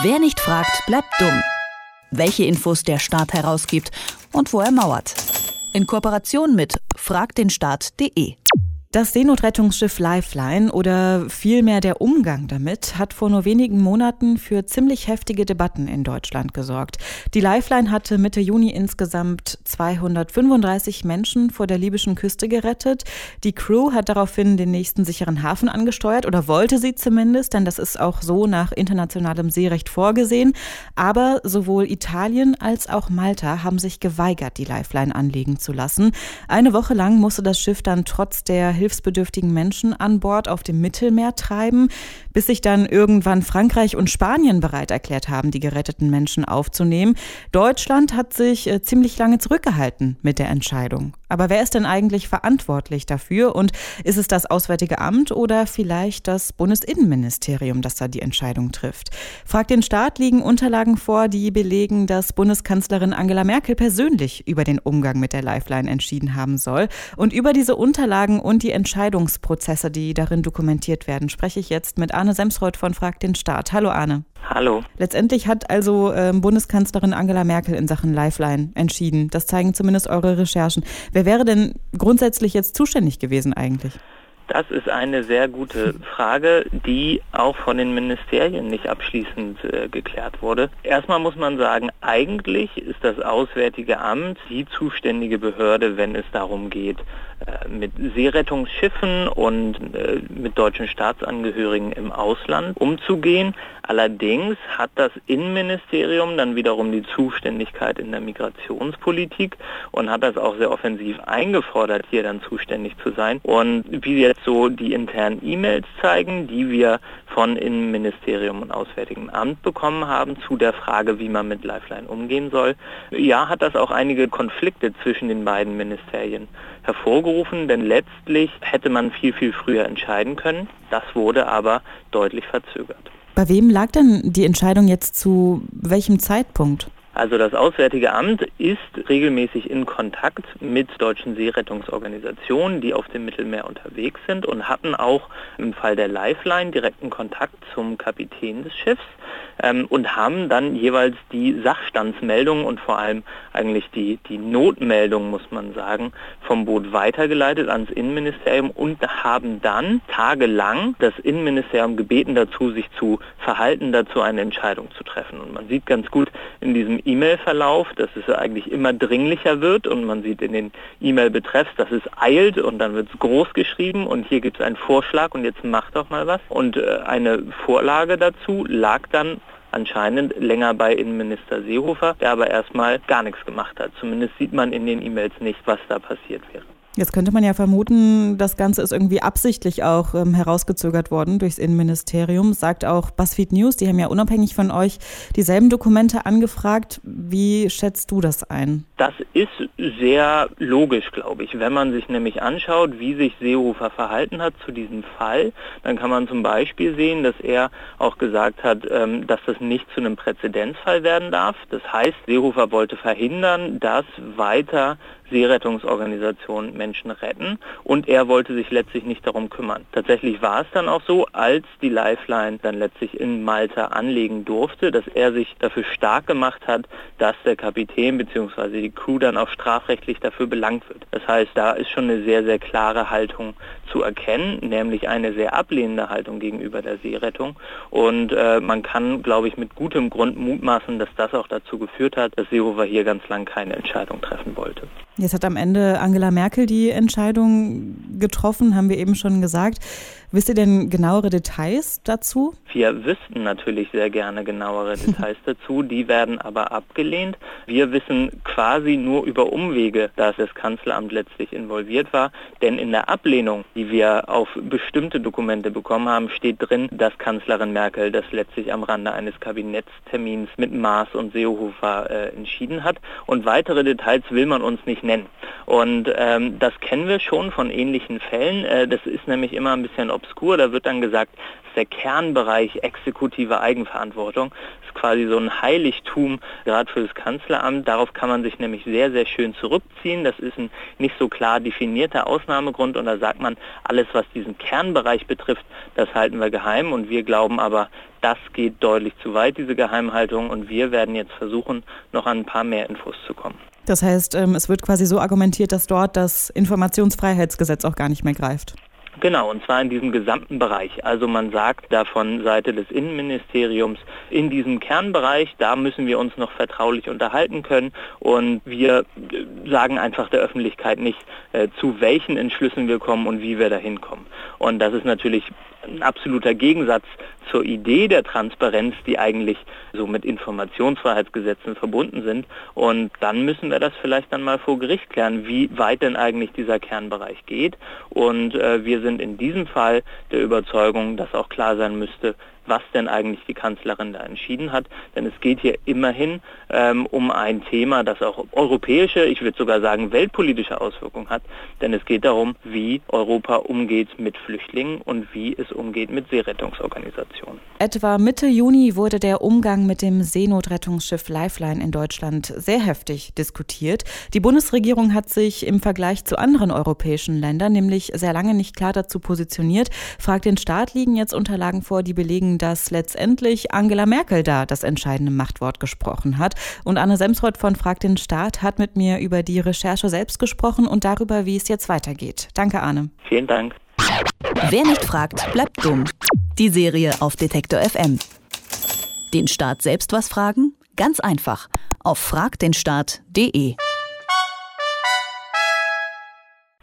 Wer nicht fragt, bleibt dumm. Welche Infos der Staat herausgibt und wo er mauert. In Kooperation mit fragdenstaat.de. Das Seenotrettungsschiff Lifeline oder vielmehr der Umgang damit hat vor nur wenigen Monaten für ziemlich heftige Debatten in Deutschland gesorgt. Die Lifeline hatte Mitte Juni insgesamt 235 Menschen vor der libyschen Küste gerettet. Die Crew hat daraufhin den nächsten sicheren Hafen angesteuert oder wollte sie zumindest, denn das ist auch so nach internationalem Seerecht vorgesehen. Aber sowohl Italien als auch Malta haben sich geweigert, die Lifeline anlegen zu lassen. Eine Woche lang musste das Schiff dann trotz der hilfsbedürftigen Menschen an Bord auf dem Mittelmeer treiben, bis sich dann irgendwann Frankreich und Spanien bereit erklärt haben, die geretteten Menschen aufzunehmen. Deutschland hat sich äh, ziemlich lange zurückgehalten mit der Entscheidung. Aber wer ist denn eigentlich verantwortlich dafür? Und ist es das Auswärtige Amt oder vielleicht das Bundesinnenministerium, das da die Entscheidung trifft? Fragt den Staat liegen Unterlagen vor, die belegen, dass Bundeskanzlerin Angela Merkel persönlich über den Umgang mit der Lifeline entschieden haben soll. Und über diese Unterlagen und die Entscheidungsprozesse, die darin dokumentiert werden, spreche ich jetzt mit Arne Semsreuth von Fragt den Staat. Hallo Arne. Hallo. Letztendlich hat also ähm, Bundeskanzlerin Angela Merkel in Sachen Lifeline entschieden. Das zeigen zumindest eure Recherchen. Wer wäre denn grundsätzlich jetzt zuständig gewesen eigentlich? Das ist eine sehr gute Frage, die auch von den Ministerien nicht abschließend äh, geklärt wurde. Erstmal muss man sagen, eigentlich ist das Auswärtige Amt die zuständige Behörde, wenn es darum geht, mit Seerettungsschiffen und äh, mit deutschen Staatsangehörigen im Ausland umzugehen. Allerdings hat das Innenministerium dann wiederum die Zuständigkeit in der Migrationspolitik und hat das auch sehr offensiv eingefordert, hier dann zuständig zu sein. Und wie jetzt so die internen E-Mails zeigen, die wir von Innenministerium und Auswärtigem Amt bekommen haben zu der Frage, wie man mit Lifeline umgehen soll, ja, hat das auch einige Konflikte zwischen den beiden Ministerien hervorgerufen, denn letztlich hätte man viel, viel früher entscheiden können. Das wurde aber deutlich verzögert. Bei wem lag denn die Entscheidung jetzt zu welchem Zeitpunkt? Also das Auswärtige Amt ist regelmäßig in Kontakt mit deutschen Seerettungsorganisationen, die auf dem Mittelmeer unterwegs sind und hatten auch im Fall der Lifeline direkten Kontakt zum Kapitän des Schiffs ähm, und haben dann jeweils die Sachstandsmeldung und vor allem eigentlich die, die Notmeldung, muss man sagen, vom Boot weitergeleitet ans Innenministerium und haben dann tagelang das Innenministerium gebeten dazu, sich zu verhalten, dazu eine Entscheidung zu treffen. Und man sieht ganz gut in diesem E-Mail-Verlauf, dass es eigentlich immer dringlicher wird und man sieht in den E-Mail-Betreffs, dass es eilt und dann wird es groß geschrieben und hier gibt es einen Vorschlag und jetzt macht doch mal was. Und äh, eine Vorlage dazu lag dann anscheinend länger bei Innenminister Seehofer, der aber erstmal gar nichts gemacht hat. Zumindest sieht man in den E-Mails nicht, was da passiert wäre. Jetzt könnte man ja vermuten, das Ganze ist irgendwie absichtlich auch ähm, herausgezögert worden durchs Innenministerium, sagt auch BuzzFeed News. Die haben ja unabhängig von euch dieselben Dokumente angefragt. Wie schätzt du das ein? Das ist sehr logisch, glaube ich. Wenn man sich nämlich anschaut, wie sich Seehofer verhalten hat zu diesem Fall, dann kann man zum Beispiel sehen, dass er auch gesagt hat, ähm, dass das nicht zu einem Präzedenzfall werden darf. Das heißt, Seehofer wollte verhindern, dass weiter Seerettungsorganisationen Menschen retten und er wollte sich letztlich nicht darum kümmern. Tatsächlich war es dann auch so, als die Lifeline dann letztlich in Malta anlegen durfte, dass er sich dafür stark gemacht hat, dass der Kapitän bzw. die Crew dann auch strafrechtlich dafür belangt wird. Das heißt, da ist schon eine sehr, sehr klare Haltung zu erkennen, nämlich eine sehr ablehnende Haltung gegenüber der Seerettung. Und äh, man kann, glaube ich, mit gutem Grund mutmaßen, dass das auch dazu geführt hat, dass Seehofer hier ganz lang keine Entscheidung treffen wollte. Jetzt hat am Ende Angela Merkel die Entscheidung getroffen, haben wir eben schon gesagt. Wisst ihr denn genauere Details dazu? Wir wüssten natürlich sehr gerne genauere Details dazu, die werden aber abgelehnt. Wir wissen quasi nur über Umwege, dass das Kanzleramt letztlich involviert war, denn in der Ablehnung, die wir auf bestimmte Dokumente bekommen haben, steht drin, dass Kanzlerin Merkel das letztlich am Rande eines Kabinettstermins mit Maas und Seehofer äh, entschieden hat und weitere Details will man uns nicht nennen. Und ähm, das kennen wir schon von ähnlichen Fällen. Äh, das ist nämlich immer ein bisschen obskur. Da wird dann gesagt, der Kernbereich exekutive Eigenverantwortung. Das ist quasi so ein Heiligtum, gerade für das Kanzleramt. Darauf kann man sich nämlich sehr, sehr schön zurückziehen. Das ist ein nicht so klar definierter Ausnahmegrund und da sagt man, alles, was diesen Kernbereich betrifft, das halten wir geheim und wir glauben aber, das geht deutlich zu weit, diese Geheimhaltung und wir werden jetzt versuchen, noch an ein paar mehr Infos zu kommen. Das heißt, ähm, es wird quasi so argumentiert, dass dort das Informationsfreiheitsgesetz auch gar nicht mehr greift. Genau, und zwar in diesem gesamten Bereich. Also man sagt da von Seite des Innenministeriums, in diesem Kernbereich, da müssen wir uns noch vertraulich unterhalten können und wir sagen einfach der Öffentlichkeit nicht, äh, zu welchen Entschlüssen wir kommen und wie wir dahin kommen. Und das ist natürlich ein absoluter Gegensatz zur Idee der Transparenz, die eigentlich so mit Informationsfreiheitsgesetzen verbunden sind. Und dann müssen wir das vielleicht dann mal vor Gericht klären, wie weit denn eigentlich dieser Kernbereich geht. Und äh, wir sind in diesem Fall der Überzeugung, dass auch klar sein müsste, was denn eigentlich die Kanzlerin da entschieden hat. Denn es geht hier immerhin ähm, um ein Thema, das auch europäische, ich würde sogar sagen weltpolitische Auswirkungen hat. Denn es geht darum, wie Europa umgeht mit Flüchtlingen und wie es umgeht mit Seerettungsorganisationen. Etwa Mitte Juni wurde der Umgang mit dem Seenotrettungsschiff Lifeline in Deutschland sehr heftig diskutiert. Die Bundesregierung hat sich im Vergleich zu anderen europäischen Ländern nämlich sehr lange nicht klar dazu positioniert. Fragt den Staat liegen jetzt Unterlagen vor, die belegen, dass letztendlich Angela Merkel da das entscheidende Machtwort gesprochen hat. Und Anne Semsrott von Frag den Staat hat mit mir über die Recherche selbst gesprochen und darüber, wie es jetzt weitergeht. Danke, Anne. Vielen Dank. Wer nicht fragt, bleibt dumm. Die Serie auf Detektor FM. Den Staat selbst was fragen? Ganz einfach. Auf fragdenstaat.de.